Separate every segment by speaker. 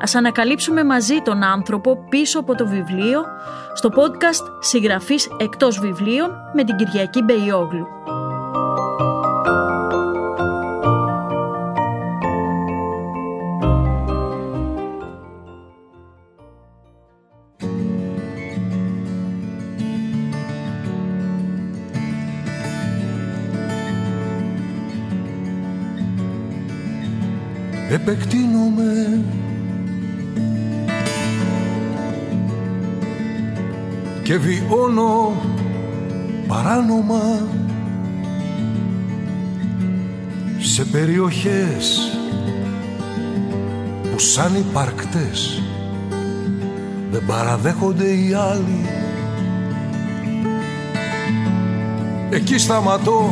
Speaker 1: Ας ανακαλύψουμε μαζί τον άνθρωπο πίσω από το βιβλίο στο podcast «Συγγραφής εκτός βιβλίων» με την Κυριακή Μπεϊόγλου.
Speaker 2: επεκτείνομαι και βιώνω παράνομα σε περιοχές που σαν υπαρκτές δεν παραδέχονται οι άλλοι. Εκεί σταματώ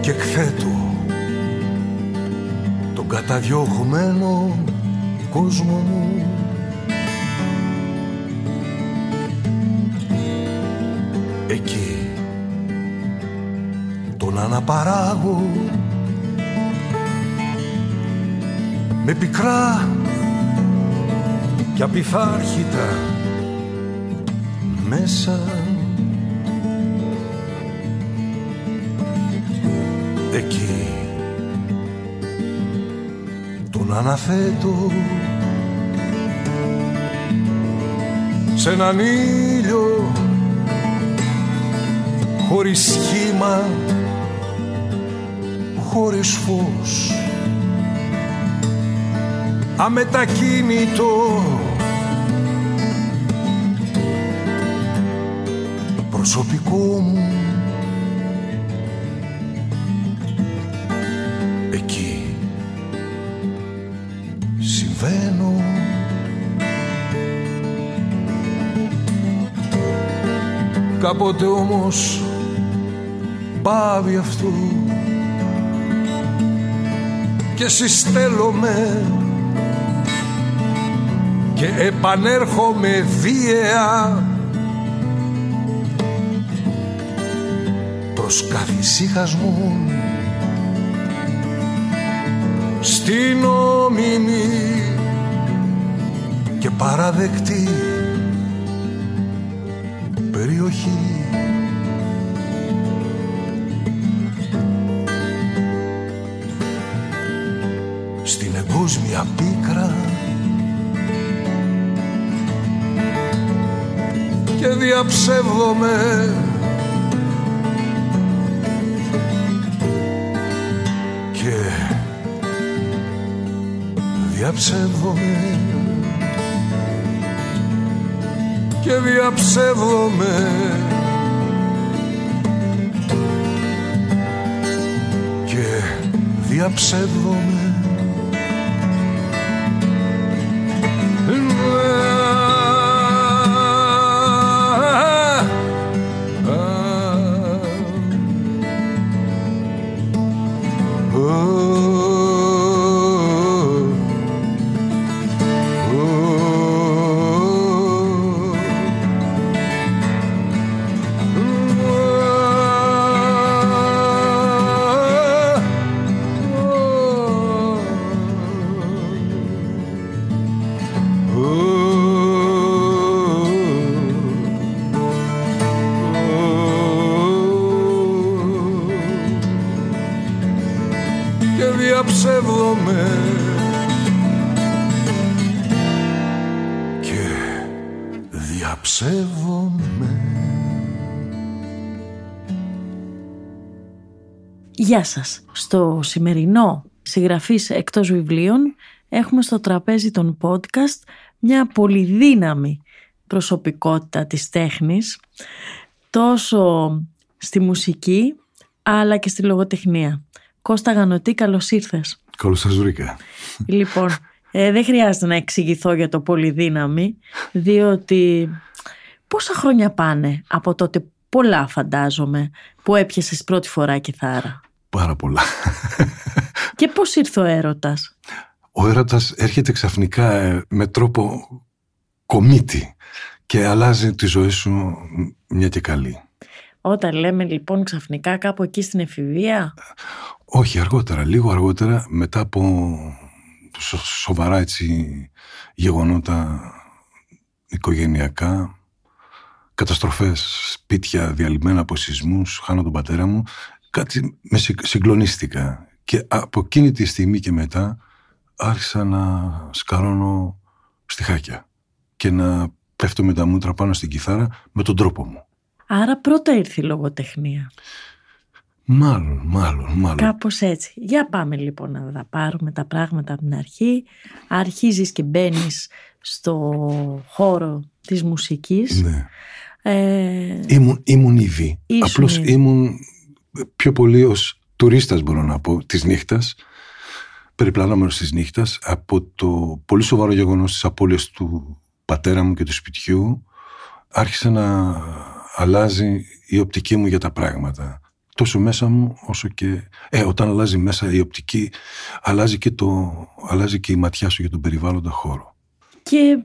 Speaker 2: και εκθέτω τον καταδιώγμένο κόσμο μου εκεί. Τον αναπαράγω. Με πικρά και απειθάρχητα μέσα. Εκεί. Τον αναθέτω. Σε έναν ήλιο χωρίς σχήμα χωρίς φως. Αμετακίνητο. Προσωπικό μου εκεί συμβαίνω. Κάποτε όμως πάβει αυτό και συστέλλομαι και επανέρχομαι βίαια προς καθησύχασμο στην ομιμή και παραδεκτή περιοχή στην εγκόσμια πίκρα. Και διαψεύδομαι. Και διαψεύδομαι. Και διαψεύδομαι. Και διαψεύδομαι
Speaker 1: Γεια σας. Στο σημερινό συγγραφής εκτός βιβλίων έχουμε στο τραπέζι των podcast μια πολυδύναμη προσωπικότητα της τέχνης τόσο στη μουσική αλλά και στη λογοτεχνία. Κώστα Γανωτή, καλώς ήρθες.
Speaker 2: Καλώς σας βρήκα
Speaker 1: Λοιπόν, ε, δεν χρειάζεται να εξηγηθώ για το πολυδύναμη, διότι Πόσα χρόνια πάνε από τότε, πολλά φαντάζομαι, που έπιασες πρώτη φορά κιθάρα;
Speaker 2: Πάρα πολλά.
Speaker 1: Και πώς ήρθε ο έρωτας;
Speaker 2: Ο έρωτας έρχεται ξαφνικά ε, με τρόπο κομίτη και αλλάζει τη ζωή σου μια και καλή.
Speaker 1: Όταν λέμε λοιπόν ξαφνικά κάπου εκεί στην εφηβεία;
Speaker 2: Όχι, αργότερα, λίγο αργότερα, μετά από σοβαρά έτσι γεγονότα οικογενειακά, καταστροφές, σπίτια διαλυμένα από σεισμούς, χάνω τον πατέρα μου, κάτι με συγκλονίστηκα. Και από εκείνη τη στιγμή και μετά άρχισα να σκαρώνω στιχάκια και να πέφτω με τα μούτρα πάνω στην κιθάρα με τον τρόπο μου.
Speaker 1: Άρα πρώτα ήρθε η λογοτεχνία.
Speaker 2: Μάλλον, μάλλον, μάλλον.
Speaker 1: Κάπως έτσι. Για πάμε λοιπόν να τα πάρουμε τα πράγματα από την αρχή. Αρχίζεις και μπαίνεις στο χώρο της μουσικής.
Speaker 2: Ναι. Ε... Ήμουν, ήμουν ήδη. Απλώς ήμουν πιο πολύ ως τουρίστας μπορώ να πω της νύχτας περιπλανόμενος της νύχτας από το πολύ σοβαρό γεγονός της απώλειας του πατέρα μου και του σπιτιού άρχισε να αλλάζει η οπτική μου για τα πράγματα. Τόσο μέσα μου όσο και... Ε, όταν αλλάζει μέσα η οπτική αλλάζει και, το, αλλάζει και η ματιά σου για τον περιβάλλοντα χώρο.
Speaker 1: Και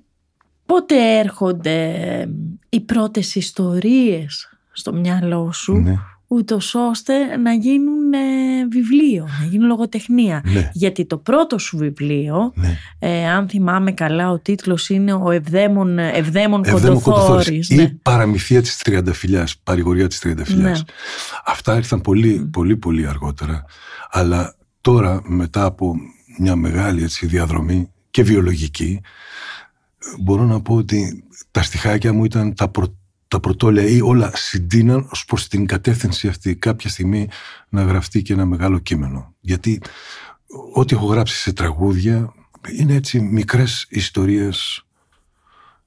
Speaker 1: πότε έρχονται οι πρώτες ιστορίες στο μυαλό σου; Ναι ούτως ώστε να γίνουν ε, βιβλίο, να γίνουν λογοτεχνία.
Speaker 2: Ναι.
Speaker 1: Γιατί το πρώτο σου βιβλίο,
Speaker 2: ναι.
Speaker 1: ε, αν θυμάμαι καλά, ο τίτλος είναι «Ο Ευδαίμον, Ευδαίμον Κοντοθόρης».
Speaker 2: Ναι. Ή «Παραμυθία της Τριανταφυλιάς», «Παρηγορία της Τριανταφυλιάς». Ναι. Αυτά ήρθαν πολύ, πολύ, πολύ αργότερα. Αλλά τώρα, μετά από μια μεγάλη έτσι, διαδρομή και βιολογική, μπορώ να πω ότι τα στιχάκια μου ήταν τα πρωτά τα πρωτόλια ή όλα συντείναν ως προς την κατεύθυνση αυτή κάποια στιγμή να γραφτεί και ένα μεγάλο κείμενο. Γιατί ό,τι έχω γράψει σε τραγούδια είναι έτσι μικρές ιστορίες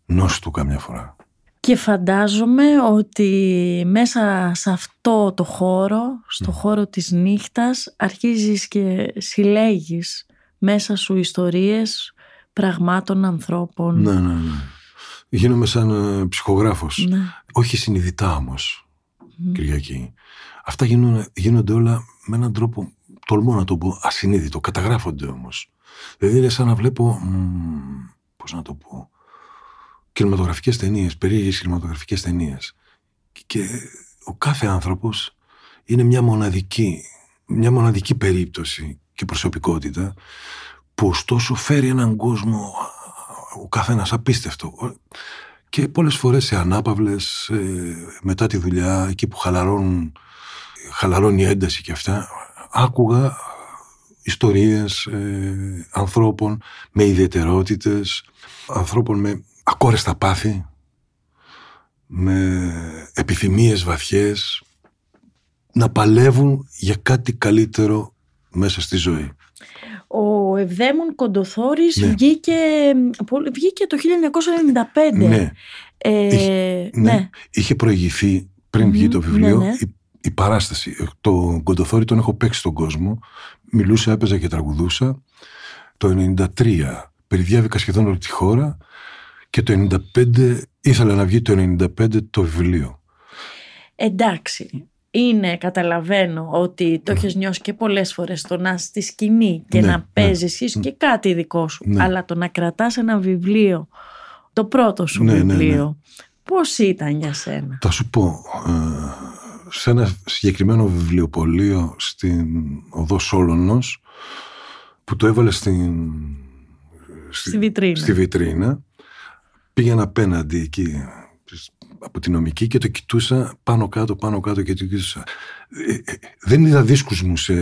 Speaker 2: νόστου καμιά φορά.
Speaker 1: Και φαντάζομαι ότι μέσα σε αυτό το χώρο, στο χώρο της νύχτας, αρχίζεις και συλλέγεις μέσα σου ιστορίες πραγμάτων, ανθρώπων.
Speaker 2: Ναι, ναι, ναι γίνομαι σαν ε, ψυχογράφος.
Speaker 1: Ναι.
Speaker 2: Όχι συνειδητά όμως, Κυριακή. Αυτά γίνονται, γίνονται όλα με έναν τρόπο, τολμώ να το πω, ασυνείδητο. Καταγράφονται όμως. Δηλαδή είναι σαν να βλέπω, πώς να το πω, κινηματογραφικές ταινίες, περίεργες κινηματογραφικές ταινίες. Και ο κάθε άνθρωπος είναι μια μοναδική, μια μοναδική περίπτωση και προσωπικότητα που ωστόσο φέρει έναν κόσμο ο καθένας απίστευτο. Και πολλές φορές σε ανάπαυλες, ε, μετά τη δουλειά, εκεί που χαλαρώνουν, χαλαρώνει η ένταση και αυτά, άκουγα ιστορίες ε, ανθρώπων με ιδιαιτερότητες, ανθρώπων με ακόρεστα πάθη, με επιθυμίες βαθιές, να παλεύουν για κάτι καλύτερο μέσα στη ζωή
Speaker 1: ο Ευδαίμον Κοντοθόρης ναι. βγήκε, βγήκε το 1995.
Speaker 2: Ναι. Ε, είχε, ναι. ναι. Είχε προηγηθεί πριν βγει το βιβλίο ναι, η, η, παράσταση. Το Κοντοθόρη τον έχω παίξει στον κόσμο. Μιλούσα, έπαιζα και τραγουδούσα. Το 1993 περιδιάβηκα σχεδόν όλη τη χώρα και το 1995 ήθελα να βγει το 1995 το βιβλίο.
Speaker 1: Εντάξει, είναι, καταλαβαίνω ότι το έχεις νιώσει και πολλές φορές το να στη σκηνή και
Speaker 2: ναι,
Speaker 1: να
Speaker 2: ναι.
Speaker 1: παίζεις και κάτι δικό σου.
Speaker 2: Ναι.
Speaker 1: Αλλά το να κρατάς ένα βιβλίο, το πρώτο σου
Speaker 2: Ναι, ναι, ναι.
Speaker 1: βιβλίο, πώς ήταν για σένα;
Speaker 2: Θα σου πω, ε, σε ένα συγκεκριμένο βιβλιοπωλείο στην οδό Σόλωνος που το έβαλε στην,
Speaker 1: Στη βιτρίνα.
Speaker 2: στη βιτρίνα πήγαινα απέναντι εκεί από τη νομική και το κοιτούσα πάνω κάτω, πάνω κάτω και το κοιτούσα. Ε, ε, δεν είδα δίσκους μου σε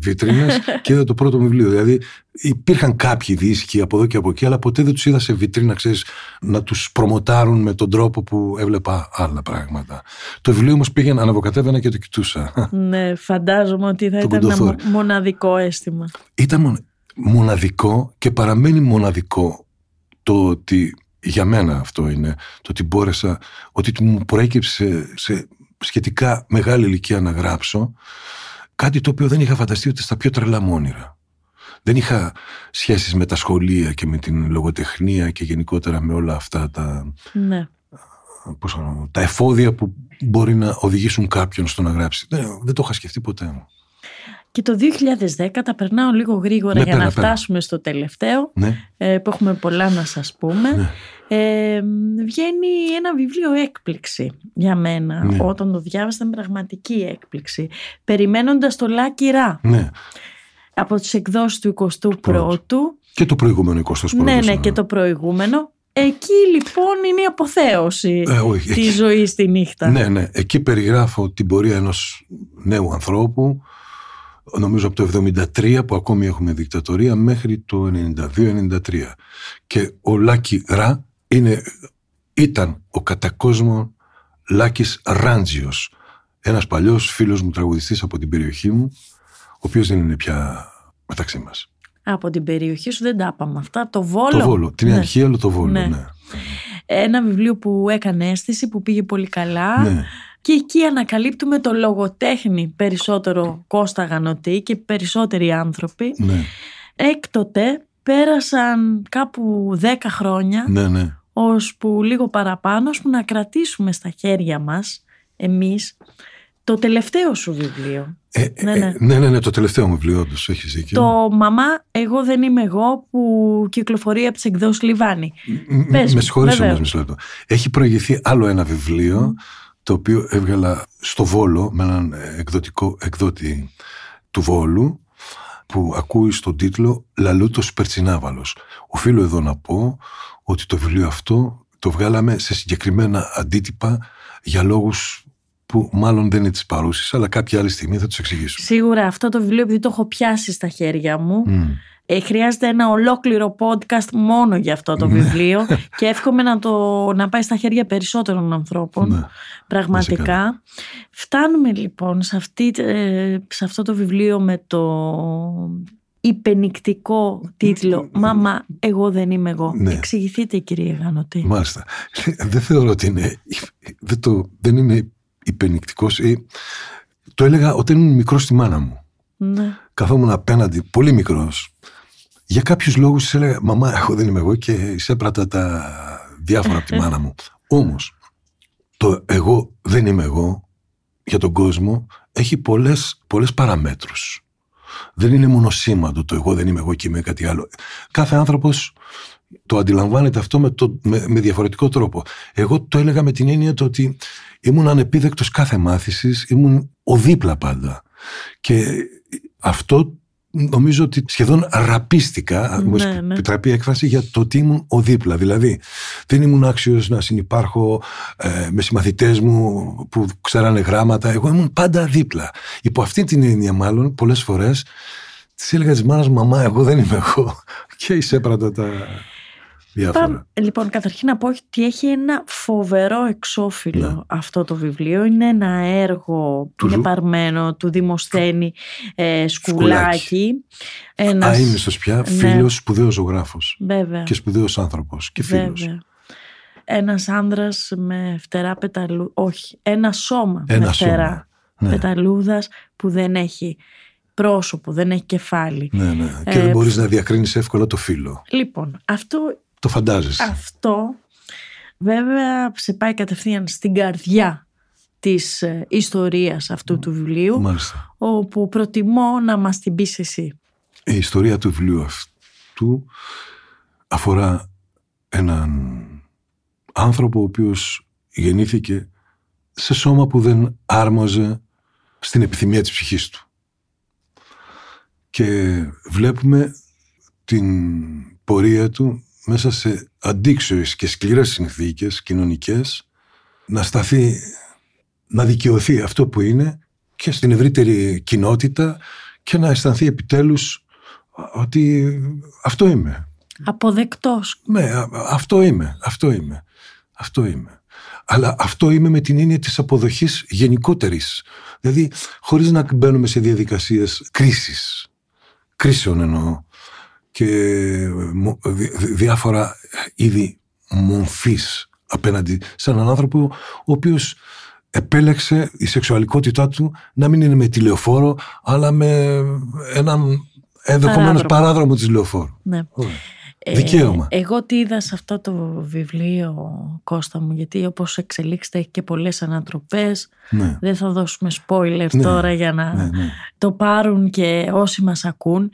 Speaker 2: βιτρίνες και είδα το πρώτο μου βιβλίο. Δηλαδή υπήρχαν κάποιοι δίσκοι από εδώ και από εκεί, αλλά ποτέ δεν τους είδα σε βιτρίνα, ξέρεις, να τους προμοτάρουν με τον τρόπο που έβλεπα άλλα πράγματα. Το βιβλίο όμως πήγαινα, αναβοκατέβαινα και το κοιτούσα.
Speaker 1: Ναι, φαντάζομαι ότι θα
Speaker 2: Τον
Speaker 1: ήταν ένα
Speaker 2: Κοντοθόρη.
Speaker 1: μο- μοναδικό αίσθημα.
Speaker 2: Ήταν μονα- μοναδικό και παραμένει μοναδικό το ότι για μένα αυτό είναι το ότι μπόρεσα, ότι μου προέκυψε σε σχετικά μεγάλη ηλικία να γράψω κάτι το οποίο δεν είχα φανταστεί ούτε στα πιο τρελά μου όνειρα. Δεν είχα σχέσεις με τα σχολεία και με την λογοτεχνία και γενικότερα με όλα αυτά τα,
Speaker 1: Ναι.
Speaker 2: πώς, τα εφόδια που μπορεί να οδηγήσουν κάποιον στο να γράψει. Δεν, δεν το είχα σκεφτεί ποτέ μου.
Speaker 1: Και το 2010 τα περνάω λίγο γρήγορα
Speaker 2: Ναι,
Speaker 1: για
Speaker 2: πέρα,
Speaker 1: να
Speaker 2: πέρα.
Speaker 1: φτάσουμε στο τελευταίο
Speaker 2: Ναι,
Speaker 1: ε, που έχουμε πολλά να σας πούμε.
Speaker 2: ναι.
Speaker 1: Ε, βγαίνει ένα βιβλίο έκπληξη για μένα.
Speaker 2: Ναι.
Speaker 1: Όταν το διάβασα ήταν πραγματική έκπληξη. Περιμένοντας το Λάκη Ρα
Speaker 2: ναι.
Speaker 1: από τις εκδόσεις του 21ου.
Speaker 2: Πρώτου. Και το προηγούμενο 21ο.
Speaker 1: Ναι, ναι, και το προηγούμενο. Εκεί λοιπόν είναι η αποθέωση
Speaker 2: Ε, όχι,
Speaker 1: της
Speaker 2: εκεί-
Speaker 1: ζωής στη νύχτα.
Speaker 2: Ναι, ναι. Εκεί περιγράφω την πορεία ενός νέου ανθρώπου, νομίζω από το 73 που ακόμη έχουμε δικτατορία μέχρι το 92-93. Και ο Λάκη Ρα είναι, ήταν ο κατά κόσμο Λάκης Ράντζιος, ένας παλιός φίλος μου τραγουδιστής από την περιοχή μου, ο οποίος δεν είναι πια μεταξύ μας.
Speaker 1: Από την περιοχή σου δεν τα είπαμε αυτά. Από το Βόλο.
Speaker 2: Το Βόλο, την
Speaker 1: Ναι.
Speaker 2: αρχή, αλλά το Βόλο,
Speaker 1: Ναι.
Speaker 2: ναι.
Speaker 1: Ένα βιβλίο που έκανε αίσθηση, που πήγε πολύ καλά.
Speaker 2: ναι.
Speaker 1: Και εκεί ανακαλύπτουμε το λογοτέχνη περισσότερο Κώστα Γανωτή και περισσότεροι άνθρωποι.
Speaker 2: ναι.
Speaker 1: Έκτοτε πέρασαν κάπου 10 χρόνια
Speaker 2: Ναι, ναι.
Speaker 1: ώσπου λίγο παραπάνω ώσπου να κρατήσουμε στα χέρια μας εμείς το τελευταίο σου βιβλίο.
Speaker 2: Ε,
Speaker 1: Ναι,
Speaker 2: ε,
Speaker 1: ναι.
Speaker 2: ναι, ναι, ναι, το τελευταίο μου βιβλίο, όντως, έχεις δίκιο.
Speaker 1: Το «Μαμά, εγώ δεν είμαι εγώ» που κυκλοφορεί από τις εκδόσεις Λιβάνι.
Speaker 2: Μ- μ-
Speaker 1: Πες
Speaker 2: με
Speaker 1: μου,
Speaker 2: συγχωρείς
Speaker 1: βεβαίως.
Speaker 2: όμως μισό λεπτό. Έχει προηγηθεί άλλο ένα βιβλίο το οποίο έβγαλα στο Βόλο με έναν εκδοτικό εκδότη του Βόλου που ακούει στον τίτλο «Λαλούτος Περτσινάβαλος». Οφείλω εδώ να πω ότι το βιβλίο αυτό το βγάλαμε σε συγκεκριμένα αντίτυπα για λόγους που μάλλον δεν είναι της παρούσης αλλά κάποια άλλη στιγμή θα τους εξηγήσω.
Speaker 1: Σίγουρα αυτό το βιβλίο επειδή το έχω πιάσει στα χέρια μου
Speaker 2: Μμ.
Speaker 1: Ε, χρειάζεται ένα ολόκληρο podcast μόνο για αυτό
Speaker 2: Ναι.
Speaker 1: το βιβλίο και εύχομαι να, το, να πάει στα χέρια περισσότερων ανθρώπων.
Speaker 2: Ναι.
Speaker 1: Πραγματικά. Φτάνουμε λοιπόν σε, αυτή, ε, σε αυτό το βιβλίο με το υπενικτικό τίτλο «Μάμα, εγώ δεν είμαι εγώ».
Speaker 2: Ναι.
Speaker 1: Εξηγηθείτε κύριε Γανωτή.
Speaker 2: Μάλιστα. Δεν θεωρώ ότι είναι. Δεν, το, δεν είναι υπενικτικός. Το έλεγα όταν ήμουν μικρός στη μάνα μου.
Speaker 1: Ναι.
Speaker 2: Καθόμουν απέναντι, πολύ μικρός. Για κάποιους λόγους της έλεγα Μαμά, εγώ δεν είμαι εγώ και εισέπρατα τα διάφορα από τη μάνα μου. Όμως, το εγώ δεν είμαι εγώ για τον κόσμο έχει πολλές, πολλές παραμέτρους. Δεν είναι μονοσήμαντο το εγώ δεν είμαι εγώ και είμαι κάτι άλλο. Κάθε άνθρωπος το αντιλαμβάνεται αυτό με, το, με, με διαφορετικό τρόπο. Εγώ το έλεγα με την έννοια το ότι ήμουν ανεπίδεκτος κάθε μάθησης, ήμουν ο δίπλα πάντα. Και αυτό νομίζω ότι σχεδόν ραπίστηκα, αν μου
Speaker 1: Ναι, ναι.
Speaker 2: επιτραπεί η έκφραση, για το ότι ήμουν ο δίπλα. Δηλαδή, δεν ήμουν άξιος να συνυπάρχω ε, με συμμαθητές μου που ξέρανε γράμματα. Εγώ ήμουν πάντα δίπλα. Υπό αυτή την έννοια, μάλλον, πολλές φορές της έλεγα της μάνας μαμά, εγώ δεν είμαι εγώ. Και εισέπρατα τα διάφορα.
Speaker 1: Πάμε, λοιπόν, καταρχήν να πω ότι έχει ένα φοβερό εξώφυλλο
Speaker 2: Ναι.
Speaker 1: αυτό το βιβλίο. Είναι ένα έργο
Speaker 2: Του
Speaker 1: είναι
Speaker 2: Ζου-
Speaker 1: παρμένο του Δημοσθένη ε, Σκουλάκη.
Speaker 2: Σκουλάκη.
Speaker 1: Ένας,
Speaker 2: Α, είμαστε πια
Speaker 1: ναι.
Speaker 2: φίλος, σπουδαίος ζωγράφος
Speaker 1: Βέβαια.
Speaker 2: και σπουδαίος άνθρωπος και φίλος.
Speaker 1: Βέβαια. Ένας άνδρας με φτερά πεταλού... Όχι, ένα σώμα
Speaker 2: Ένα
Speaker 1: με φτερά
Speaker 2: σώμα. Ναι.
Speaker 1: πεταλούδας που δεν έχει πρόσωπο, δεν έχει κεφάλι.
Speaker 2: Ναι, ναι. Και
Speaker 1: Ε,
Speaker 2: δεν μπορείς να διακρίνεις εύκολα το φίλο.
Speaker 1: Λοιπόν, αυτό,
Speaker 2: Το φαντάζεσαι.
Speaker 1: αυτό βέβαια σε πάει κατευθείαν στην καρδιά της ε, ιστορίας αυτού του βιβλίου
Speaker 2: Μάλιστα.
Speaker 1: όπου προτιμώ να μας την πεις εσύ.
Speaker 2: Η ιστορία του βιβλίου αυτού αφορά έναν άνθρωπο ο οποίος γεννήθηκε σε σώμα που δεν άρμοζε στην επιθυμία της ψυχής του. Και βλέπουμε την πορεία του μέσα σε αντίξωες και σκληρές συνθήκες κοινωνικές να σταθεί, να δικαιωθεί αυτό που είναι και στην ευρύτερη κοινότητα και να αισθανθεί επιτέλους ότι αυτό είμαι.
Speaker 1: Αποδεκτός.
Speaker 2: Ναι, α- αυτό είμαι, αυτό είμαι, αυτό είμαι. Αλλά αυτό είμαι με την έννοια της αποδοχής γενικότερης. Δηλαδή, χωρίς να μπαίνουμε σε διαδικασίες κρίσης. Κρίσεων εννοώ. Και μο- δι- δι- διάφορα είδη μομφής απέναντι σε έναν άνθρωπο ο οποίος επέλεξε η σεξουαλικότητά του να μην είναι με τηλεοφόρο αλλά με έναν ενδεχομένως
Speaker 1: Παράδρομο.
Speaker 2: παράδρομο της λεωφόρου.
Speaker 1: Ναι.
Speaker 2: Ωραία.
Speaker 3: Ε, Δικαίωμα.
Speaker 1: εγώ τι είδα σε αυτό το βιβλίο, Κώστα μου, γιατί όπως εξελίξετε έχει και πολλές ανατροπές.
Speaker 3: Ναι.
Speaker 1: Δεν θα δώσουμε spoiler ναι. τώρα για να
Speaker 3: ναι, ναι.
Speaker 1: το πάρουν και όσοι μας ακούν.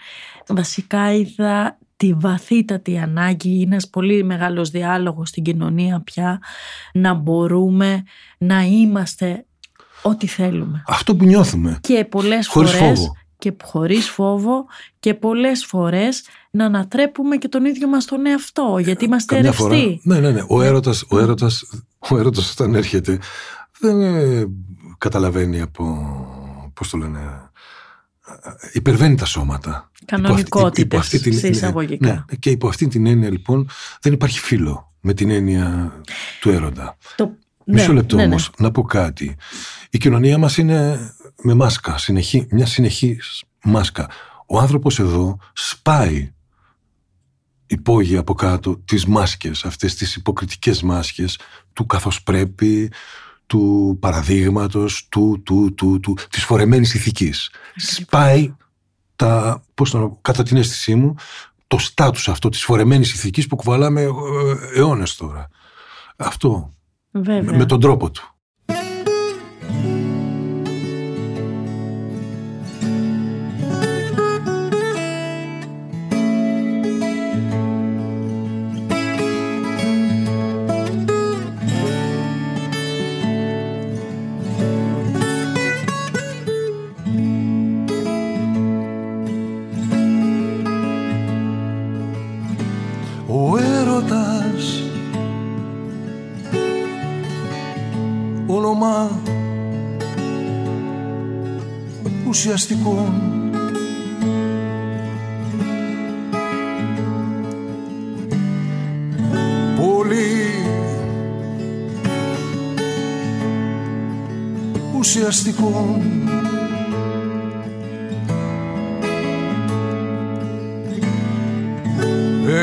Speaker 1: Βασικά είδα τη βαθύτατη ανάγκη, είναι ένας πολύ μεγάλος διάλογος στην κοινωνία πια, να μπορούμε να είμαστε ό,τι θέλουμε.
Speaker 3: Αυτό που νιώθουμε.
Speaker 1: Και πολλές
Speaker 3: Χωρίς
Speaker 1: φορές
Speaker 3: φόβο.
Speaker 1: Και χωρίς φόβο και πολλές φορές να ανατρέπουμε και τον ίδιο μας τον εαυτό γιατί είμαστε
Speaker 3: Καμιά φορά.
Speaker 1: ρευστοί.
Speaker 3: Ναι, ναι, ναι. Ο έρωτας, ο έρωτας, ο έρωτας όταν έρχεται δεν ε, καταλαβαίνει από, πώς το λένε, υπερβαίνει τα σώματα.
Speaker 1: Κανονικότητες,
Speaker 3: Υπό αυτή- υπό αυτή
Speaker 1: σε
Speaker 3: την-
Speaker 1: εισαγωγικά.
Speaker 3: Ναι, και υπό αυτή την έννοια λοιπόν δεν υπάρχει φίλο με την έννοια του έρωτα.
Speaker 1: Το...
Speaker 3: Μισό
Speaker 1: ναι,
Speaker 3: λεπτό
Speaker 1: ναι, ναι.
Speaker 3: όμως να πω κάτι. Η κοινωνία μας είναι με μάσκα, συνεχή, μια συνεχή μάσκα. Ο άνθρωπος εδώ σπάει υπόγεια από κάτω τις μάσκες, αυτές τις υποκριτικές μάσκες του καθώς πρέπει, του παραδείγματος, του, του, του, του, της φορεμένης ηθικής. Σπάει τα, πώς το να πω, κατά την αίσθησή μου, το στάτους αυτό της φορεμένης ηθικής που κουβαλάμε ε, αιώνες τώρα. Αυτό
Speaker 1: Βέβαια.
Speaker 3: με, με τον τρόπο του.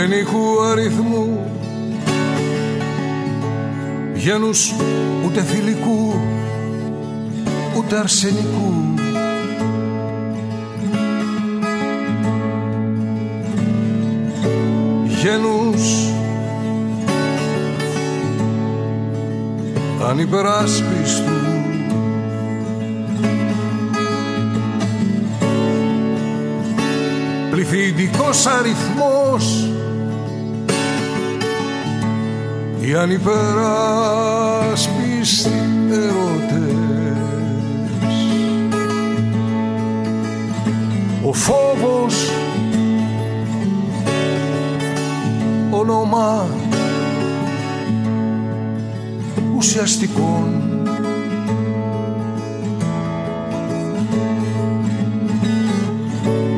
Speaker 2: Δεν ήχου αριθμού. Γένους ούτε θηλυκού ούτε αρσενικού. Γένους ανυπεράσπιστου. Πληθυντικός αριθμός οι ανυπεράσπιστοι ερώτες ο φόβος όνομα ουσιαστικών.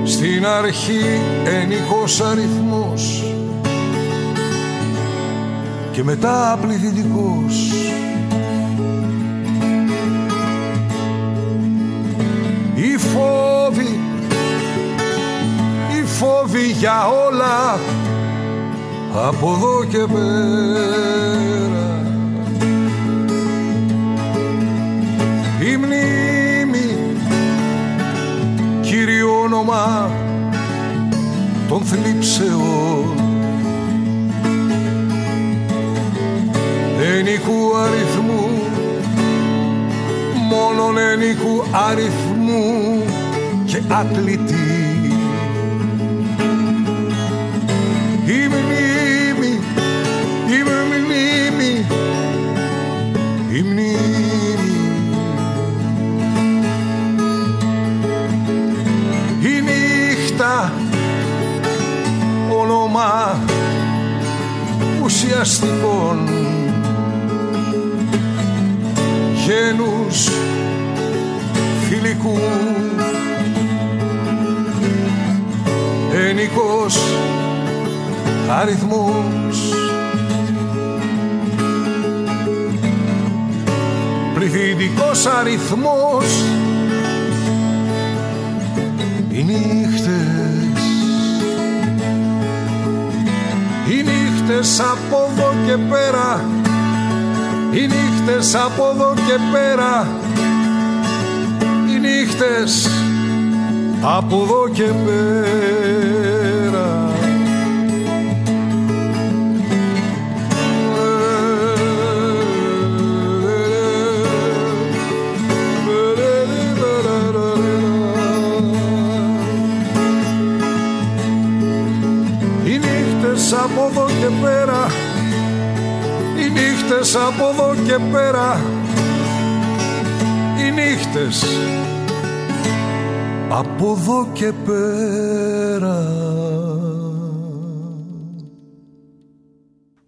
Speaker 2: Στην αρχή ενικός αριθμός και μετά πληθυντικός οι φόβοι οι φόβοι για όλα από εδώ και πέρα. Η μνήμη κύριο όνομα των θλίψεων ενικού αριθμού. Μόνον ενικού αριθμού και ατλητή. Η μνήμη η μνήμη η μνήμη. Η νύχτα όνομα ουσιαστικών γένους φιλικούς. Ενικός αριθμός πληθυντικός αριθμός. Οι νύχτες. Οι νύχτες από εδώ και πέρα οι νύχτες από εδώ και πέρα. Οι νύχτες από εδώ και πέρα.
Speaker 4: Οι νύχτες από εδώ και πέρα νύχτες από εδώ και πέρα Οι νύχτες από εδώ και πέρα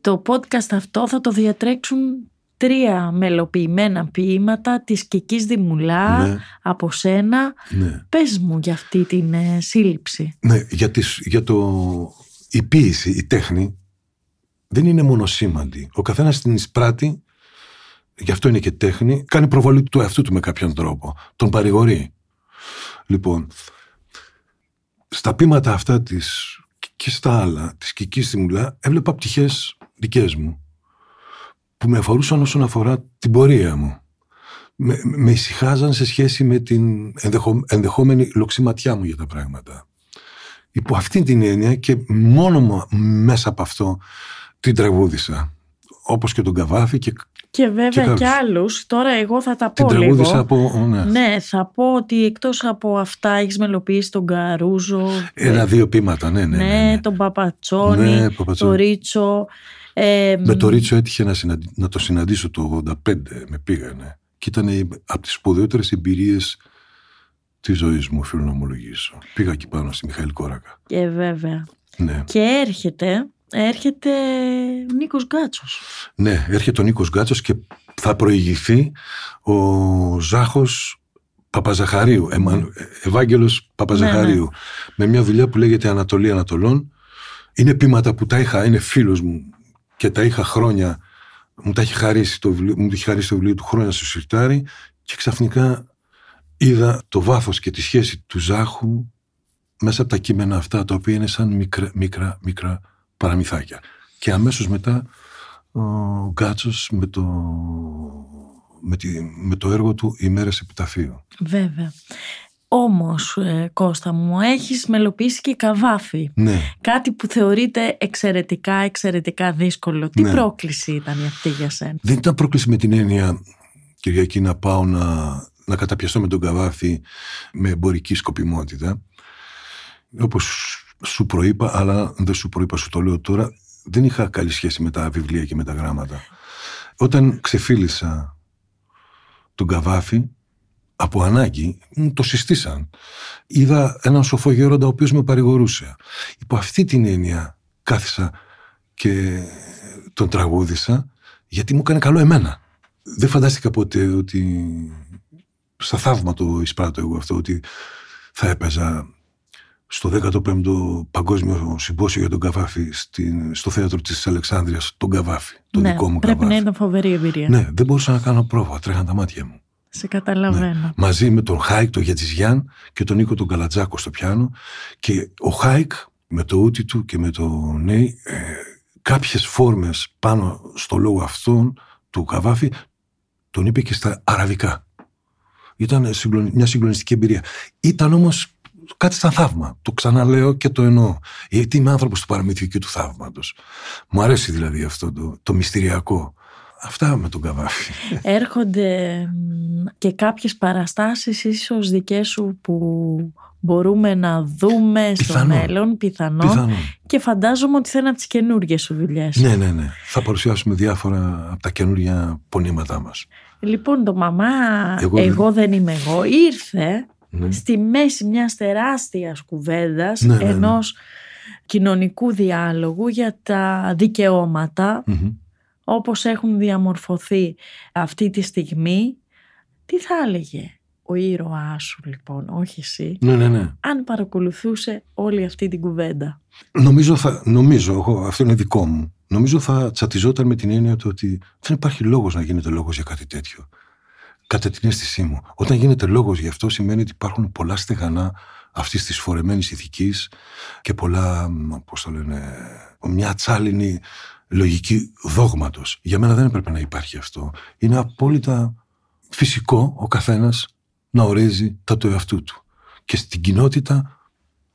Speaker 1: Το podcast αυτό θα το διατρέξουν τρία μελοποιημένα ποίηματα της Κικής Δημουλά
Speaker 2: Ναι.
Speaker 1: από σένα.
Speaker 2: Ναι.
Speaker 1: Πες μου για αυτή την ε, σύλληψη.
Speaker 2: Ναι, για, τις, για το... Η ποίηση, η τέχνη δεν είναι μόνο σήμαντη. Ο καθένας την εισπράττει, γι' αυτό είναι και τέχνη, κάνει προβολή του εαυτού του με κάποιον τρόπο. Τον παρηγορεί. Λοιπόν, στα πείματα αυτά της και στα άλλα της Κικής Δημουλά έβλεπα πτυχές δικές μου που με αφορούσαν όσον αφορά την πορεία μου. Με, με ησυχάζαν σε σχέση με την ενδεχο, ενδεχόμενη λοξιματιά μου για τα πράγματα. Υπό αυτή την έννοια και μόνο μου μέσα από αυτό την τραγούδισα. Όπως και τον Καβάφη και
Speaker 1: Και βέβαια
Speaker 2: Και
Speaker 1: και,
Speaker 2: κάποιους.
Speaker 1: άλλους. Τώρα εγώ θα τα
Speaker 2: την
Speaker 1: πω
Speaker 2: τραγούδισα
Speaker 1: λίγο.
Speaker 2: από... Ναι.
Speaker 1: Ναι, θα πω ότι εκτός από αυτά έχεις μελοποιήσει τον Καρούζο,
Speaker 2: Ένα-δύο πείματα, ναι, ναι.
Speaker 1: ναι,
Speaker 2: ναι, ναι.
Speaker 1: τον Παπατσόνη,
Speaker 2: Ναι,
Speaker 1: τον
Speaker 2: Παπατσόνη.
Speaker 1: Ρίτσο. Ε,
Speaker 2: Με το Ρίτσο έτυχε να, συναντι- να το συναντήσω το 85, με πήγανε. Και ήταν η- από τις σπουδαιότερες εμπειρίες της ζωής μου, οφείλω να ομολογήσω. Πήγα εκεί πάνω στη Μιχαήλ Κόρακα.
Speaker 1: Και βέβαια.
Speaker 2: Ναι.
Speaker 1: Και έρχεται, έρχεται ο Νίκος Γκάτσος.
Speaker 2: ναι, έρχεται ο Νίκος Γκάτσος και θα προηγηθεί ο Ζάχος Παπαζαχαρίου, Εμα... Ευάγγελος Παπαζαχαρίου, με μια δουλειά που λέγεται Ανατολή Ανατολών. Είναι πείματα που τα είχα, είναι φίλος μου και τα είχα χρόνια, μου τα έχει χαρίσει το βιβλίο, μου το έχει χαρίσει το βιβλίο του χρόνια στο σιρτάρι και ξαφνικά είδα το βάθος και τη σχέση του Ζάχου μέσα από τα κείμενα αυτά τα οποία είναι σαν μικρά, μικρά, μικρά παραμυθάκια. Και αμέσως μετά ο Γκάτσος με το, με, τη, με το έργο του «Ημέρες επιταφείου».
Speaker 1: Βέβαια. Όμως, ε, Κώστα μου, έχεις μελοποιήσει και καβάφι.
Speaker 2: Ναι,
Speaker 1: Κάτι που θεωρείται εξαιρετικά, εξαιρετικά δύσκολο. Τι
Speaker 2: Ναι.
Speaker 1: πρόκληση ήταν αυτή για σένα;
Speaker 2: δεν ήταν πρόκληση με την έννοια Κυριακή να πάω να, να καταπιαστώ με τον Καβάφη με εμπορική σκοπιμότητα. Όπως σου προείπα, αλλά δεν σου προείπα, σου το λέω τώρα, δεν είχα καλή σχέση με τα βιβλία και με τα γράμματα. Όταν ξεφίλησα τον Καβάφη, από ανάγκη, μου το συστήσαν. Είδα έναν σοφό γέροντα ο οποίος με παρηγορούσε. Υπό αυτή την έννοια κάθισα και τον τραγούδισα γιατί μου έκανε καλό εμένα. Δεν φαντάστηκα ποτέ ότι το θαύμα το εισπράττω εγώ αυτό ότι θα έπαιζα στο 15ο Παγκόσμιο Συμπόσιο για τον Καβάφη στην, στο θέατρο της Αλεξάνδρειας τον Καβάφη, τον
Speaker 1: ναι,
Speaker 2: δικό μου
Speaker 1: πρέπει
Speaker 2: Καβάφη.
Speaker 1: να ήταν φοβερή εμπειρία.
Speaker 2: Ναι, δεν μπορούσα να κάνω πρόβα, τρέχαν τα μάτια μου.
Speaker 1: Σε καταλαβαίνω.
Speaker 2: Μαζί με τον Χάικ τον Γιαζιτζιάν και τον Νίκο τον Καλατζάκο στο πιάνο. Και ο Χάικ με το ούτι του και με το νέι, ε, κάποιες φόρμες πάνω στο λόγο αυτόν του Καβάφη τον είπε και στα αραβικά. Ήταν συγκλονι- μια συγκλονιστική εμπειρία. Ήταν όμως κάτι σαν θαύμα. Το ξαναλέω και το εννοώ. Γιατί είμαι άνθρωπος του παραμύθιου και του θαύματος. Μου αρέσει δηλαδή αυτό το, το μυστηριακό. Αυτά με τον Καβάφη.
Speaker 1: Έρχονται μ, και κάποιες παραστάσεις ίσως δικές σου που μπορούμε να δούμε στο
Speaker 2: Πιθανόν.
Speaker 1: μέλλον, πιθανόν.
Speaker 2: Πιθανόν.
Speaker 1: Και φαντάζομαι ότι θα είναι από τις καινούργιες σου δουλειές.
Speaker 2: Ναι, ναι, ναι. Θα παρουσιάσουμε διάφορα από τα καινούργια πονήματά μας.
Speaker 1: Λοιπόν, το μαμά
Speaker 2: Εγώ
Speaker 1: εγώ,
Speaker 2: δεν-
Speaker 1: δεν είμαι εγώ ήρθε
Speaker 2: Ναι.
Speaker 1: στη μέση μιας τεράστιας κουβέντας
Speaker 2: Ναι, ναι, ναι.
Speaker 1: ενός κοινωνικού διάλογου για τα δικαιώματα
Speaker 2: Μμμ.
Speaker 1: όπως έχουν διαμορφωθεί αυτή τη στιγμή. Τι θα έλεγε ο ήρωάς σου λοιπόν, όχι εσύ,
Speaker 2: Ναι, ναι, ναι.
Speaker 1: αν παρακολουθούσε όλη αυτή την κουβέντα;
Speaker 2: Νομίζω, θα, νομίζω εγώ, αυτό είναι δικό μου, νομίζω θα τσατιζόταν με την έννοια του ότι δεν υπάρχει λόγος να γίνεται λόγος για κάτι τέτοιο. Κατά την αίσθησή μου. Όταν γίνεται λόγος γι' αυτό σημαίνει ότι υπάρχουν πολλά στεγανά αυτής της φορεμένης ηθικής και πολλά, μ, πώς το λένε, μια ατσάλινη λογική δόγματος. Για μένα δεν έπρεπε να υπάρχει αυτό. Είναι απόλυτα φυσικό ο καθένας να ορίζει τα του εαυτού του. Και στην κοινότητα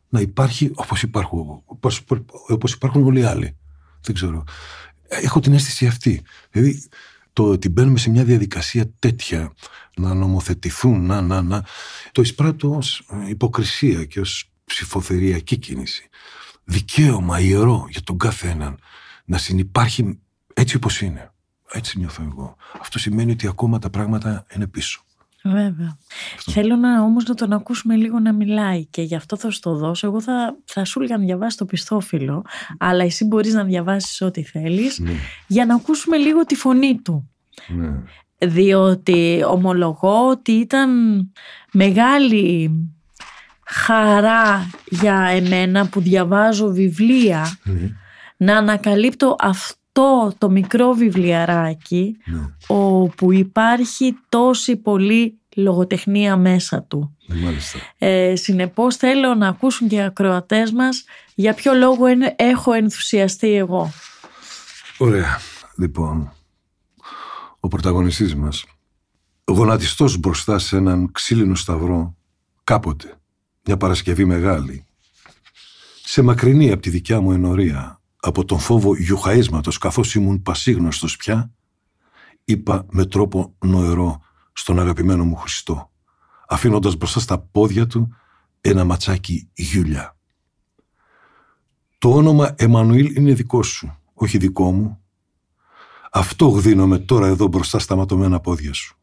Speaker 2: να υπάρχει όπως υπάρχουν, όπως, όπως υπάρχουν όλοι οι άλλοι. Δεν ξέρω. Έχω την αίσθηση αυτή. Δηλαδή το ότι μπαίνουμε σε μια διαδικασία τέτοια να νομοθετηθούν, να, να, να, το εισπράττω ως υποκρισία και ως ψηφοθεριακή κίνηση. Δικαίωμα ιερό για τον κάθε έναν να συνεπάρχει έτσι όπως είναι. Έτσι νιώθω εγώ. Αυτό σημαίνει ότι ακόμα τα πράγματα είναι πίσω.
Speaker 1: Βέβαια. Θέλω να όμως να τον ακούσουμε λίγο να μιλάει και γι' αυτό θα σου το δώσω. Εγώ θα, θα σου έλεγα να διαβάσει το πιστόφυλλο, αλλά εσύ μπορείς να διαβάσεις ό,τι θέλεις
Speaker 2: Ναι.
Speaker 1: για να ακούσουμε λίγο τη φωνή του.
Speaker 2: Ναι.
Speaker 1: Διότι ομολογώ ότι ήταν μεγάλη χαρά για εμένα που διαβάζω βιβλία
Speaker 2: Ναι.
Speaker 1: να ανακαλύπτω αυτό το μικρό βιβλιαράκι
Speaker 2: Ναι.
Speaker 1: όπου υπάρχει τόση πολύ λογοτεχνία μέσα του.
Speaker 2: Ναι, μάλιστα.
Speaker 1: Ε, συνεπώς θέλω να ακούσουν και οι ακροατές μας για ποιο λόγο είναι- έχω ενθουσιαστεί εγώ.
Speaker 2: Ωραία. Λοιπόν, ο πρωταγωνιστής μας, γονατιστός μπροστά σε έναν ξύλινο σταυρό, κάποτε, μια Παρασκευή μεγάλη, σε μακρινή από τη δικιά μου ενορία, από τον φόβο γιουχαίσματος καθώς ήμουν πασίγνωστος πια, είπα με τρόπο νοερό στον αγαπημένο μου Χριστό, αφήνοντας μπροστά στα πόδια του ένα ματσάκι γιούλια. Το όνομα Εμμανουήλ είναι δικό σου, όχι δικό μου. Αυτό γδίνομαι τώρα εδώ μπροστά στα ματωμένα πόδια σου.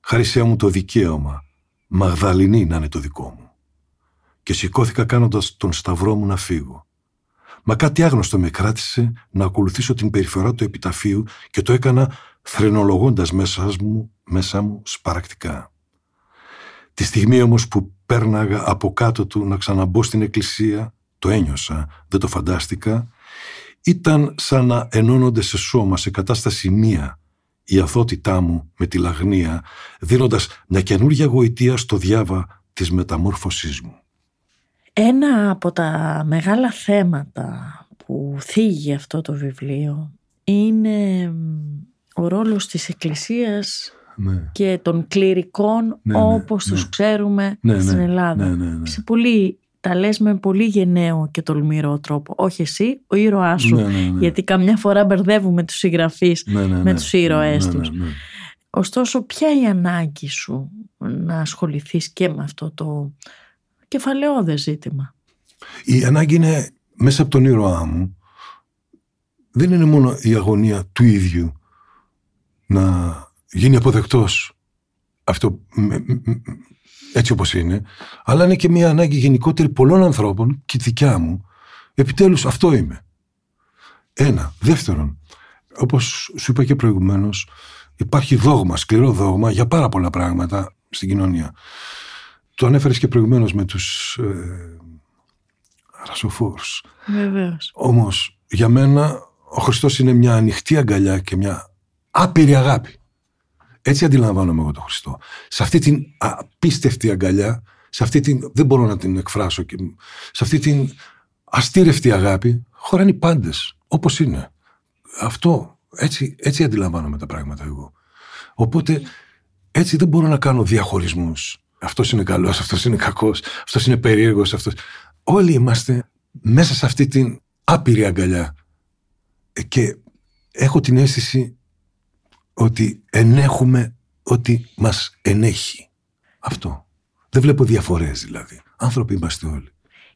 Speaker 2: Χάρισέ μου το δικαίωμα, Μαγδαληνή να είναι το δικό μου. Και σηκώθηκα κάνοντας τον σταυρό μου να φύγω. Μα κάτι άγνωστο με κράτησε να ακολουθήσω την περιφορά του επιταφείου και το έκανα θρενολογώντας μέσα μου, μέσα μου σπαρακτικά. Τη στιγμή όμως που πέρναγα από κάτω του να ξαναμπω στην εκκλησία, το ένιωσα, δεν το φαντάστηκα, ήταν σαν να ενώνονται σε σώμα, σε κατάσταση μία, η αθότητά μου με τη λαγνία, δίνοντας μια καινούργια γοητεία στο διάβα της μεταμόρφωσής μου.
Speaker 1: Ένα από τα μεγάλα θέματα που θίγει αυτό το βιβλίο είναι ο ρόλος της Εκκλησίας
Speaker 2: Ναι,
Speaker 1: και των κληρικών
Speaker 2: Ναι, ναι,
Speaker 1: όπως
Speaker 2: ναι.
Speaker 1: τους ξέρουμε
Speaker 2: Ναι,
Speaker 1: στην
Speaker 2: ναι,
Speaker 1: Ελλάδα.
Speaker 2: ναι, ναι, ναι.
Speaker 1: Σε πολύ, τα λες με πολύ γενναίο και τολμηρό τρόπο. Όχι εσύ, ο ήρωάς σου.
Speaker 2: Ναι, ναι, ναι.
Speaker 1: Γιατί καμιά φορά μπερδεύουμε τους συγγραφείς
Speaker 2: Ναι, ναι,
Speaker 1: με
Speaker 2: ναι.
Speaker 1: τους ήρωές
Speaker 2: Ναι, ναι,
Speaker 1: τους.
Speaker 2: ναι.
Speaker 1: Ωστόσο, ποια η ανάγκη σου να ασχοληθείς και με αυτό το κεφαλαιόδες ζήτημα.
Speaker 2: Η ανάγκη είναι μέσα από τον ήρωά μου. Δεν είναι μόνο η αγωνία του ίδιου να γίνει αποδεκτός αυτό με- με- με- έτσι όπως είναι, αλλά είναι και μια ανάγκη γενικότερη πολλών ανθρώπων και δικιά μου. Επιτέλους αυτό είμαι. Ένα. Δεύτερον, όπως σου είπα και προηγουμένως, υπάρχει δόγμα, σκληρό δόγμα για πάρα πολλά πράγματα στην κοινωνία. Το ανέφερες και προηγουμένως με τους ε, ρασοφόρους.
Speaker 1: Βεβαίως.
Speaker 2: Όμως για μένα ο Χριστός είναι μια ανοιχτή αγκαλιά και μια άπειρη αγάπη. Έτσι αντιλαμβάνομαι εγώ τον Χριστό. Σε αυτή την απίστευτη αγκαλιά, σε αυτή την, δεν μπορώ να την εκφράσω, και, σε αυτή την αστήρευτη αγάπη, χωράνε οι πάντες, όπως είναι. Αυτό, έτσι, έτσι αντιλαμβάνομαι τα πράγματα εγώ. Οπότε, έτσι δεν μπορώ να κάνω διαχωρισμούς. Αυτός είναι καλός, αυτός είναι κακός, αυτός είναι περίεργος, αυτός... Όλοι είμαστε μέσα σε αυτή την άπειρη αγκαλιά. Ε, Και έχω την αίσθηση ότι ενέχουμε ότι μας ενέχει. Αυτό. Δεν βλέπω διαφορές δηλαδή. Άνθρωποι είμαστε όλοι.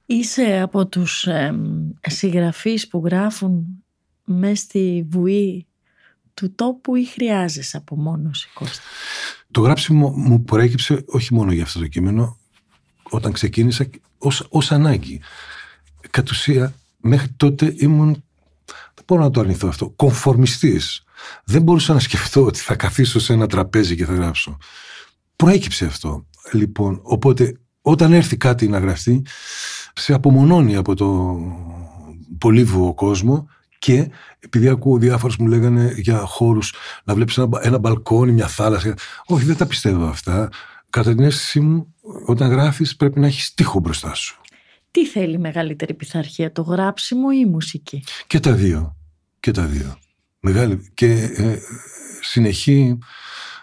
Speaker 1: Είσαι από τους εμ, συγγραφείς που γράφουν μέσα στη βουή του τόπου ή χρειάζεσαι απομόνωση Κώστα;
Speaker 2: Το γράψιμο μου προέκυψε όχι μόνο για αυτό το κείμενο, όταν ξεκίνησα ως, ως ανάγκη. Κατ' ουσία, μέχρι τότε ήμουν, δεν μπορώ να το αρνηθώ αυτό, κομφορμιστής. Δεν μπορούσα να σκεφτώ ότι θα καθίσω σε ένα τραπέζι και θα γράψω. Προέκυψε αυτό. Λοιπόν, οπότε όταν έρθει κάτι να γραφτεί, σε απομονώνει από το πολύβουο κόσμο και επειδή ακούω διάφορους που μου λέγανε για χώρους να βλέπεις ένα, ένα μπαλκόνι, μια θάλασσα. Όχι, δεν τα πιστεύω αυτά. Κατά την αίσθησή μου, όταν γράφεις πρέπει να έχεις τείχο μπροστά σου.
Speaker 1: Τι θέλει μεγαλύτερη πειθαρχία, το γράψιμο ή η μουσική;
Speaker 2: Και τα δύο. Και τα δύο. Μεγάλη. Και ε, συνεχή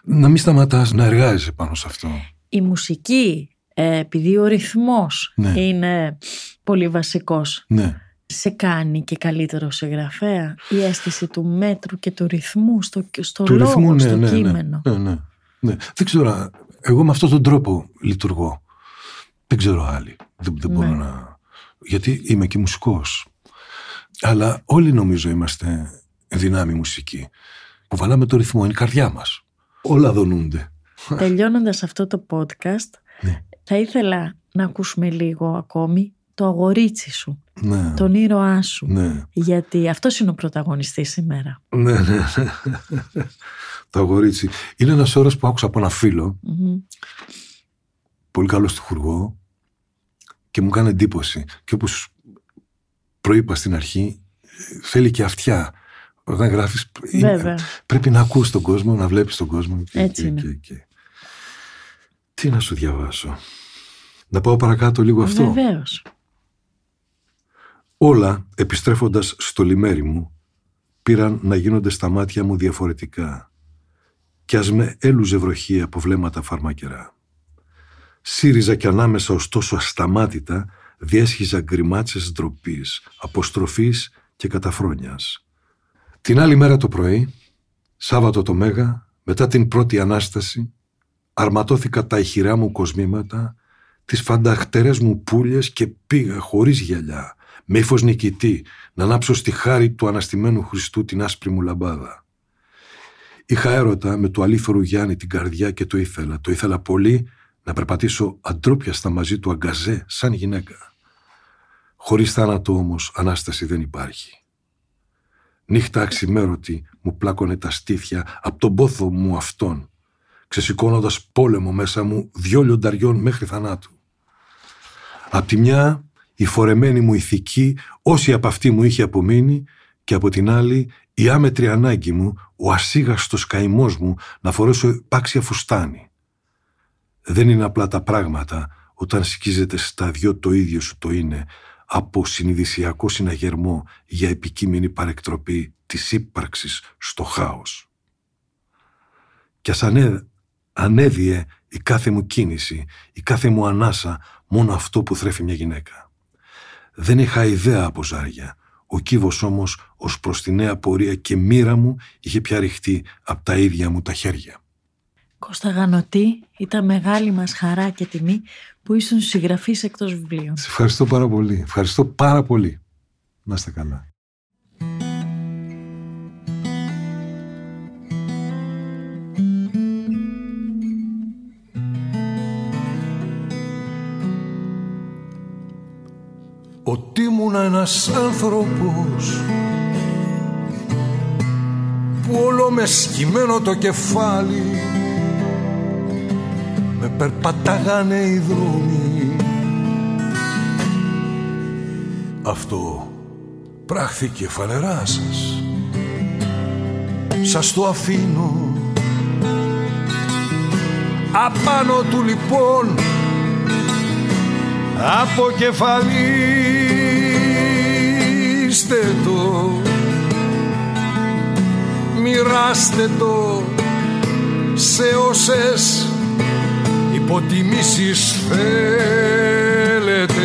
Speaker 2: να μην σταματάς να εργάζεσαι πάνω σε αυτό.
Speaker 1: Η μουσική, ε, επειδή ο ρυθμός
Speaker 2: Ναι.
Speaker 1: είναι πολύ βασικός,
Speaker 2: Ναι.
Speaker 1: Σε κάνει και καλύτερο συγγραφέα η αίσθηση του μέτρου και του ρυθμού στο, στο
Speaker 2: Του
Speaker 1: λόγο,
Speaker 2: ρυθμού, ναι,
Speaker 1: στο
Speaker 2: ναι, ναι,
Speaker 1: κείμενο.
Speaker 2: ναι, ναι, ναι. Δεν ξέρω, εγώ με αυτόν τον τρόπο λειτουργώ. Δεν ξέρω άλλοι. Δεν, δεν μπορώ
Speaker 1: Ναι.
Speaker 2: να... Γιατί είμαι και μουσικός. Αλλά όλοι νομίζω είμαστε δυνάμοι μουσική. Που βαλάμε το ρυθμό, είναι η καρδιά μας. Όλα δονούνται.
Speaker 1: Τελειώνοντας αυτό το podcast,
Speaker 2: Ναι.
Speaker 1: θα ήθελα να ακούσουμε λίγο ακόμη το αγορίτσι σου,
Speaker 2: Ναι.
Speaker 1: τον ήρωά σου.
Speaker 2: Ναι.
Speaker 1: Γιατί αυτός είναι ο πρωταγωνιστής σήμερα.
Speaker 2: Ναι, ναι, ναι. Το αγορίτσι. Είναι ένας όρος που άκουσα από ένα φίλο,
Speaker 1: Μμμ.
Speaker 2: πολύ καλό στιχουργό, και μου κάνει εντύπωση. Και όπως προείπα στην αρχή, θέλει και αυτιά. Όταν γράφεις, είναι-
Speaker 1: Βέβαια.
Speaker 2: πρέπει να ακούς τον κόσμο, να βλέπεις τον κόσμο. Και,
Speaker 1: Έτσι
Speaker 2: και,
Speaker 1: είναι.
Speaker 2: και, και. Τι να σου διαβάσω. Να πάω παρακάτω λίγο αυτό.
Speaker 1: Βεβαίως.
Speaker 2: Όλα, επιστρέφοντας στο λιμέρι μου, πήραν να γίνονται στα μάτια μου διαφορετικά κι ας με έλουζε βροχή από βλέμματα φαρμακερά. Σύριζα κι ανάμεσα ωστόσο ασταμάτητα διέσχιζα γκριμάτσες ντροπής, αποστροφής και καταφρόνιας. Την άλλη μέρα το πρωί, Σάββατο το Μέγα, μετά την πρώτη Ανάσταση, αρματώθηκα τα ηχηρά μου κοσμήματα, τις φανταχτερές μου πουλιες και πήγα χωρίς γυαλιά, με ύφος νικητή, να ανάψω στη χάρη του αναστημένου Χριστού την άσπρη μου λαμπάδα. Είχα έρωτα με του αλήθωρου Γιάννη την καρδιά και το ήθελα. Το ήθελα πολύ να περπατήσω αντρόπιαστα μαζί του αγκαζέ σαν γυναίκα. Χωρίς θάνατο όμως Ανάσταση δεν υπάρχει. Νύχτα αξιμέρωτη μου πλάκωνε τα στήθια από τον πόθο μου αυτόν, ξεσηκώνοντας πόλεμο μέσα μου δυο λιονταριών μέχρι θανάτου. Απ' τη μια η φορεμένη μου ηθική, όση από αυτή μου είχε απομείνει, και από την άλλη η άμετρη ανάγκη μου, ο ασίγαστος καημός μου να φορέσω επάξια φουστάνι. Δεν είναι απλά τα πράγματα όταν σκίζεται στα δυο το ίδιο σου το είναι από συνειδησιακό συναγερμό για επικείμενη παρεκτροπή της ύπαρξης στο χάος. Κι ας ανέ, ανέβιε η κάθε μου κίνηση, η κάθε μου ανάσα μόνο αυτό που θρέφει μια γυναίκα. Δεν είχα ιδέα από ζάρια. Ο κύβος όμως ως προς τη νέα πορεία και μοίρα μου είχε πια ρηχτεί από τα ίδια μου τα χέρια.
Speaker 1: Κώστα Γανωτή, ήταν μεγάλη μας χαρά και τιμή που ήσουν συγγραφής εκτός βιβλίων.
Speaker 2: Σε ευχαριστώ πάρα πολύ. Ευχαριστώ πάρα πολύ. Να είστε καλά.
Speaker 4: Ότι ήμουν ένας άνθρωπος που όλο με σκυμμένο το κεφάλι με περπατάγανε οι δρόμοι. Αυτό πράχθηκε φανερά σας. Σας το αφήνω. Απάνω του λοιπόν αποκεφαλίστε το. Μοιράστε το σε όσες υποτιμήσεις θέλετε.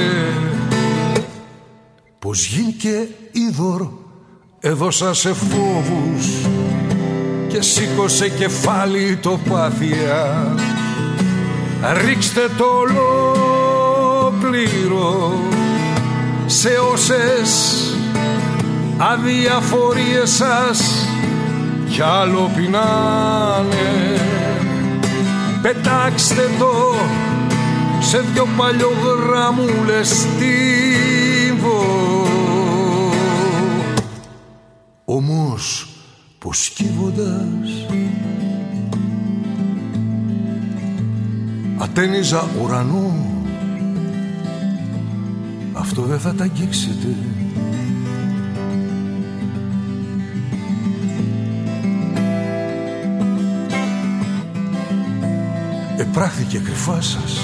Speaker 4: Πως γίνηκε είδωρ έδωσα σε φόβους και σήκωσε κεφάλι το πάθια ρίξτε το ολόκληρο σε όσες αδιαφορίες σας κι άλλο πεινάνε. Πετάξτε το σε δυο παλιογραμμούλες στίβο όμως πως σκύβοντας ατένιζα ουρανό αυτό δεν θα τα αγγίξετε. Επράχθηκε κρυφά σας.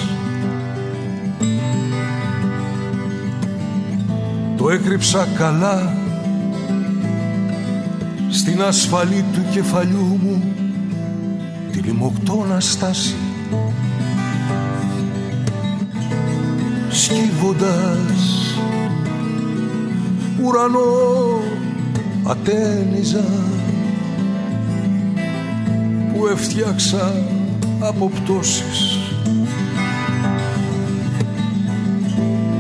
Speaker 4: Το έκρυψα καλά Στην ασφαλή του κεφαλιού μου Τη λιμοκτώνα στάση σκύβοντας. Ουρανό ατένιζα που έφτιαξα από πτώσεις.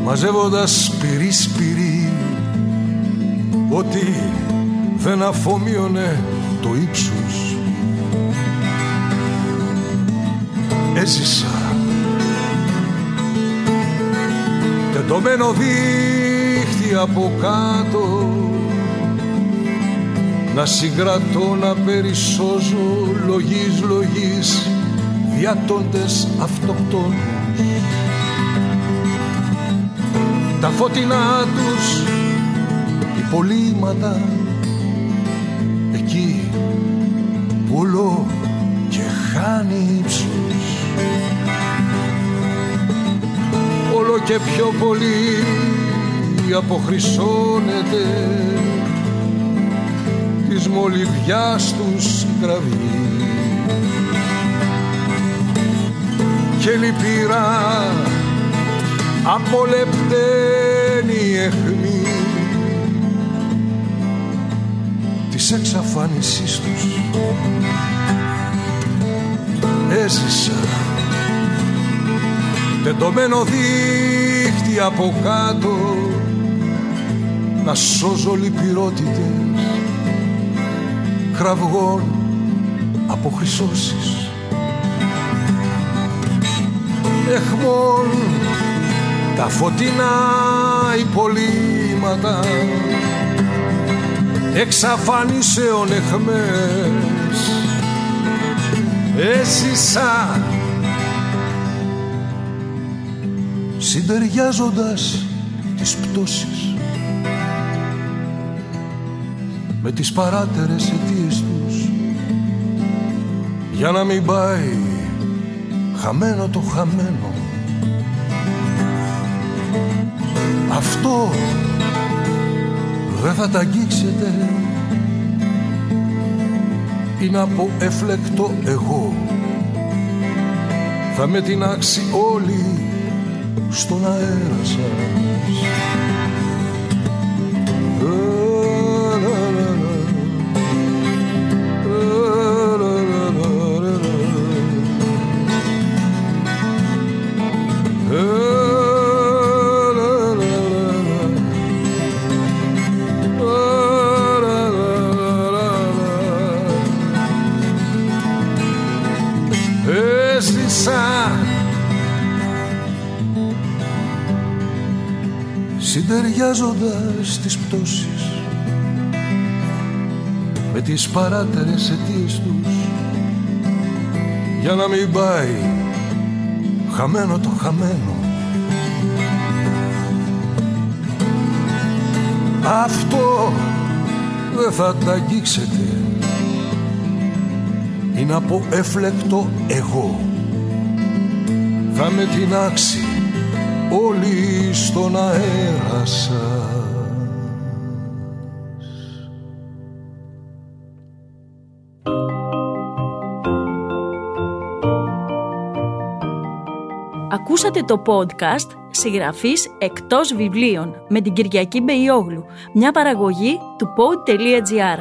Speaker 4: Μαζεύοντας σπυρί σπυρί
Speaker 2: ότι δεν αφομοίωνε το ύψος. Έζησα τεντωμένο δίχτυ από κάτω. Να συγκρατώ να περισσώζω λογής λογής διατώντες αυτοκτόνους. Τα φωτεινά τους υπολείμματα εκεί πουλώ και χάνει ύψος όλο και πιο πολύ αποχρυσώνεται της μολυβιάς τους κραυγή και λυπηρά απολεπταίνει αιχμή της εξαφάνισής τους. Έζησα τεντωμένο δίχτυ από κάτω να σώζω λυπηρότητες κραυγών από χρυσώσεις. Εχμών τα φωτεινά υπολείμματα εξαφανίσεων εχμές. Έζησα συντεριάζοντας τις πτώσεις. Με τις παράτερες αιτίες τους. Για να μην πάει χαμένο το χαμένο. Αυτό δεν θα τα αγγίξετε. Είναι από εφλεκτό εγώ. Θα με την άξει όλοι στον αέρα σας συντεριάζοντας τις πτώσεις με τις παράτερες αιτίες τους. Για να μην πάει χαμένο το χαμένο. Αυτό δεν θα τα αγγίξετε. Είναι από έφλεκτο εγώ. Θα με την άξει όλοι στον αέρα σας.
Speaker 1: Ακούσατε το podcast «Συγγραφής εκτός βιβλίων» με την Κυριακή Μπεϊόγλου, μια παραγωγή του pod.gr.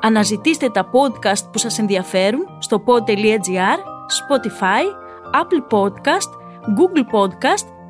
Speaker 1: Αναζητήστε τα podcast που σας ενδιαφέρουν στο pod.gr, Spotify, Apple Podcast, Google Podcast